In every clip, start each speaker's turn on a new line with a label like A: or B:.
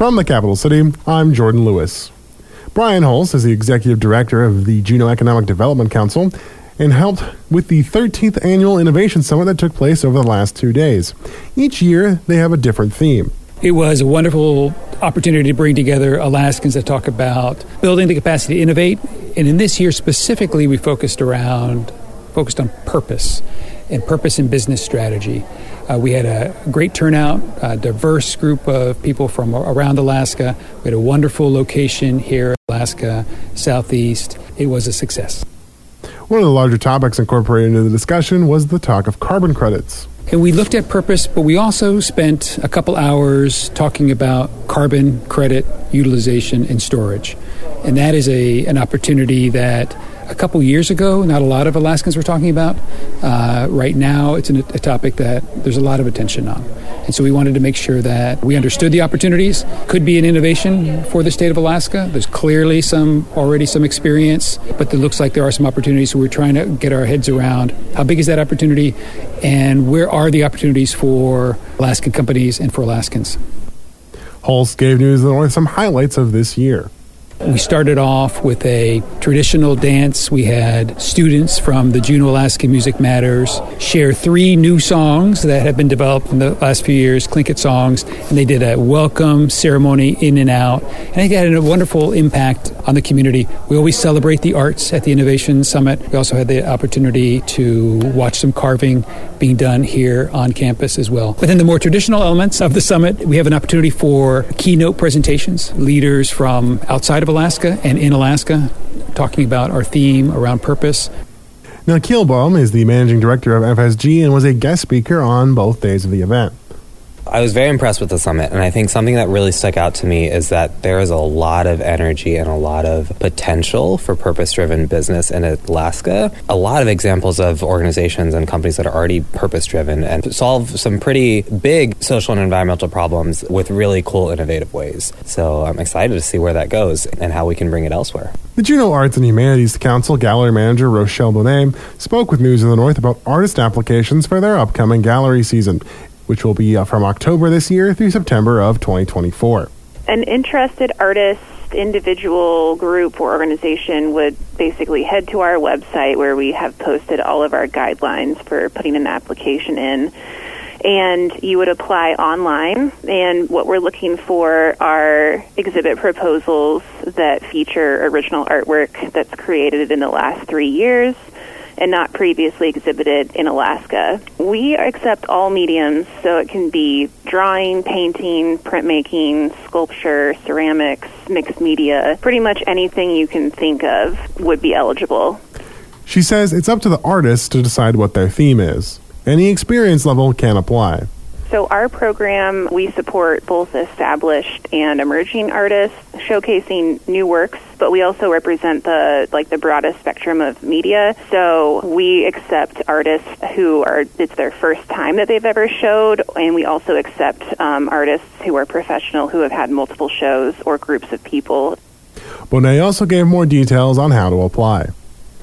A: From the capital city, I'm Jordan Lewis. Brian Hulse is the executive director of the Juneau Economic Development Council and helped with the 13th annual Innovation Summit that took place over the last two days. Each year, they have a different theme.
B: It was a wonderful opportunity to bring together Alaskans that talk about building the capacity to innovate. And in this year specifically, we focused around focused on purpose and purpose and business strategy. Uh, we had a great turnout, a diverse group of people from around Alaska. We had a wonderful location here, Alaska Southeast. It was a success.
A: One of the larger topics incorporated into the discussion was the talk of carbon credits.
B: And we looked at purpose, but we also spent a couple hours talking about carbon credit utilization and storage. And that is a, an opportunity that a couple years ago, not a lot of Alaskans were talking about. Uh, right now, it's an, a topic that there's a lot of attention on. And so we wanted to make sure that we understood the opportunities. Could be an innovation for the state of Alaska. There's clearly some already some experience, but it looks like there are some opportunities. So we're trying to get our heads around how big is that opportunity and where are the opportunities for Alaskan companies and for Alaskans.
A: Hulse gave News of the some highlights of this year.
B: We started off with a traditional dance. We had students from the Juneau Alaska Music Matters share three new songs that have been developed in the last few years, Tlingit songs, and they did a welcome ceremony in and out. And I think that had a wonderful impact on the community. We always celebrate the arts at the Innovation Summit. We also had the opportunity to watch some carving being done here on campus as well. Within the more traditional elements of the summit, we have an opportunity for keynote presentations, leaders from outside of Alaska and in Alaska, talking about our theme around purpose.
A: Now, Kielbaum is the managing director of FSG and was a guest speaker on both days of the event.
C: I was very impressed with the summit, and I think something that really stuck out to me is that there is a lot of energy and a lot of potential for purpose driven business in Alaska. A lot of examples of organizations and companies that are already purpose driven and solve some pretty big social and environmental problems with really cool, innovative ways. So I'm excited to see where that goes and how we can bring it elsewhere.
A: The Juneau Arts and Humanities Council gallery manager Rochelle Bonet spoke with News of the North about artist applications for their upcoming gallery season which will be uh, from October this year through September of 2024.
D: An interested artist, individual, group, or organization would basically head to our website where we have posted all of our guidelines for putting an application in. And you would apply online. And what we're looking for are exhibit proposals that feature original artwork that's created in the last three years and not previously exhibited in Alaska. We accept all mediums, so it can be drawing, painting, printmaking, sculpture, ceramics, mixed media. Pretty much anything you can think of would be eligible.
A: She says it's up to the artist to decide what their theme is. Any experience level can apply.
D: So our program, we support both established and emerging artists, showcasing new works, but we also represent the like the broadest spectrum of media. So we accept artists who are it's their first time that they've ever showed, and we also accept um, artists who are professional who have had multiple shows or groups of people.
A: Bonet also gave more details on how to apply.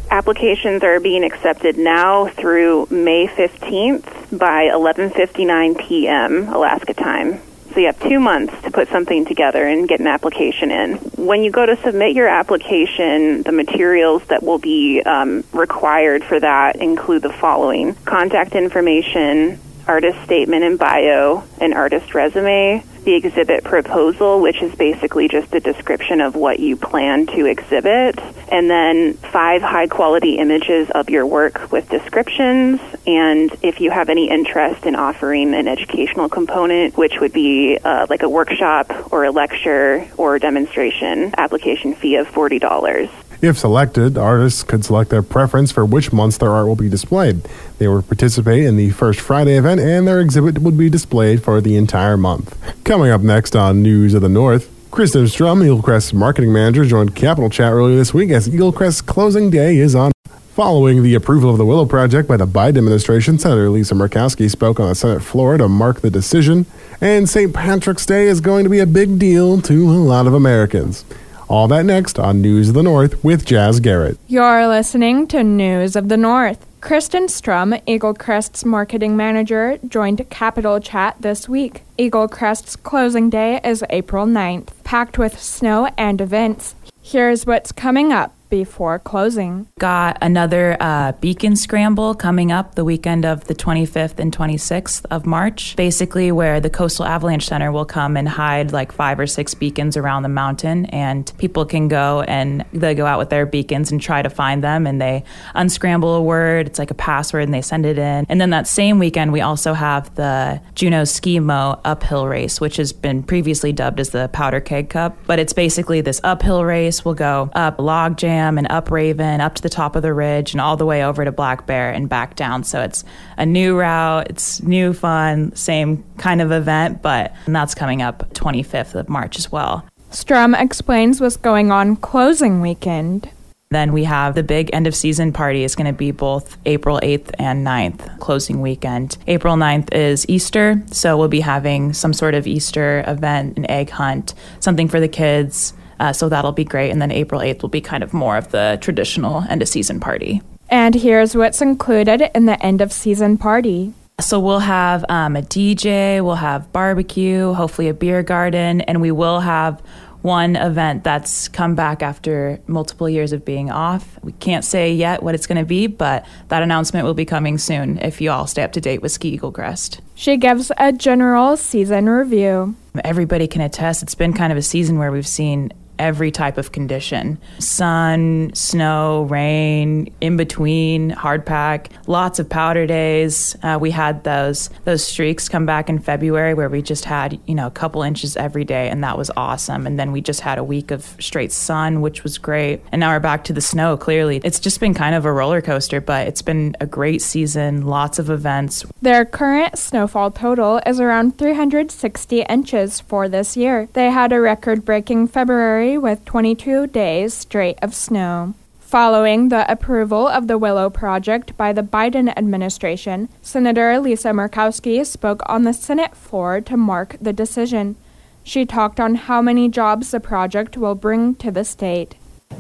D: Applications are being accepted now through May 15th by 11:59 p.m. Alaska time. So you have two months to put something together and get an application in. When you go to submit your application, the materials that will be um, required for that include the following contact information, artist statement and bio, an artist resume, the exhibit proposal, which is basically just a description of what you plan to exhibit, and then five high quality images of your work with descriptions. And if you have any interest in offering an educational component, which would be uh, like a workshop or a lecture or a demonstration, application fee of $40.
A: If selected, artists could select their preference for which months their art will be displayed. They will participate in the First Friday event, and their exhibit would be displayed for the entire month. Coming up next on News of the North, Kristen Strum, Eaglecrest's marketing manager, joined Capital Chat earlier this week as Eaglecrest's closing day is on. Following the approval of the Willow Project by the Biden administration, Senator Lisa Murkowski spoke on the Senate floor to mark the decision, and St. Patrick's Day is going to be a big deal to a lot of Americans. All that next on News of the North with Jazz Garrett.
E: You're listening to News of the North. Kristen Strum, Eaglecrest's marketing manager, joined Capital Chat this week. Eaglecrest's closing day is April 9th, packed with snow and events. Here's what's coming up before closing.
F: Got another uh, beacon scramble coming up the weekend of the 25th and 26th of March, basically where the Coastal Avalanche Center will come and hide like five or six beacons around the mountain, and people can go and they go out with their beacons and try to find them, and they unscramble a word. It's like a password, and they send it in. And then that same weekend, we also have the Juneau Skimo uphill race, which has been previously dubbed as the Powder Keg Cup, but it's basically this uphill race. We'll go up log jam and up Raven, up to the top of the ridge, and all the way over to Black Bear and back down. So it's a new route, it's new fun, same kind of event, but that's coming up 25th of March as well.
E: Strum explains what's going on closing weekend.
F: Then we have the big end of season party. It's going to be both April 8th and 9th, closing weekend. April 9th is Easter, so we'll be having some sort of Easter event, an egg hunt, something for the kids, uh, so that'll be great. And then April 8th will be kind of more of the traditional end of season party.
E: And here's what's included in the end of season party.
F: So we'll have um, a DJ, we'll have barbecue, hopefully a beer garden, and we will have one event that's come back after multiple years of being off. We can't say yet what it's going to be, but that announcement will be coming soon if you all stay up to date with Ski Eaglecrest.
E: She gives a general season review.
F: Everybody can attest it's been kind of a season where we've seen every type of condition sun, snow, rain, in between, hard pack, lots of powder days. Uh, we had those those streaks come back in February where we just had, you know, a couple inches every day, and that was awesome. And then we just had a week of straight sun, which was great. And now we're back to the snow, clearly. It's just been kind of a roller coaster, but it's been a great season, lots of events.
E: Their current snowfall total is around 360 inches for this year. They had a record breaking February with 22 days straight of snow. Following the approval of the Willow Project by the Biden administration, Senator Lisa Murkowski spoke on the Senate floor to mark the decision. She talked on how many jobs the project will bring to the state.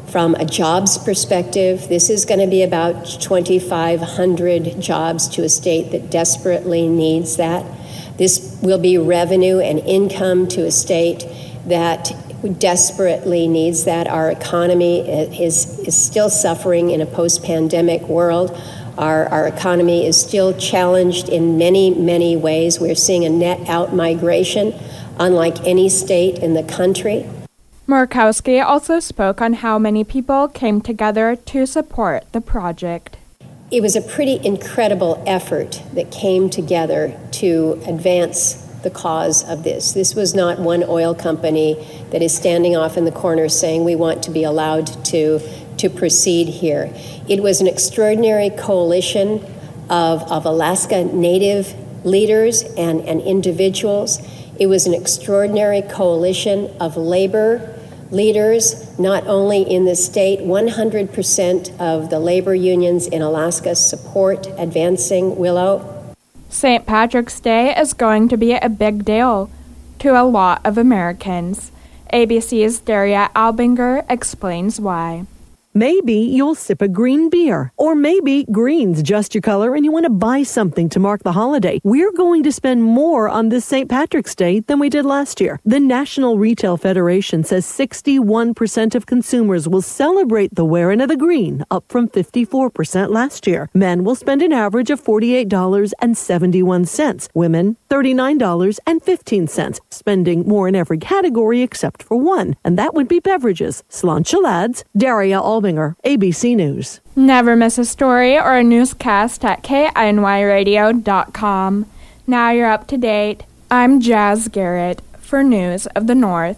G: From a jobs perspective, this is going to be about 2,500 jobs to a state that desperately needs that. This will be revenue and income to a state that desperately needs that. Our economy is, is still suffering in a post pandemic world. Our, our economy is still challenged in many, many ways. We're seeing a net out migration, unlike any state in the country.
E: Murkowski also spoke on how many people came together to support the project.
G: It was a pretty incredible effort that came together to advance the cause of this. This was not one oil company that is standing off in the corner saying we want to be allowed to, to proceed here. It was an extraordinary coalition of, of Alaska Native leaders and, and individuals. It was an extraordinary coalition of labor leaders, not only in the state, 100% of the labor unions in Alaska support advancing Willow.
E: St. Patrick's Day is going to be a big deal to a lot of Americans. ABC's Daria Albinger explains why.
H: Maybe you'll sip a green beer, or maybe green's just your color and you want to buy something to mark the holiday. We're going to spend more on this St. Patrick's Day than we did last year. The National Retail Federation says 61% of consumers will celebrate the wearing of the green, up from 54% last year. Men will spend an average of $48.71. Women, $39.15, spending more in every category except for one, and that would be beverages. Sláinte lads, Daria ABC News.
E: Never miss a story or a newscast at KINYradio.com. Now you're up to date. I'm Jazz Garrett for News of the North.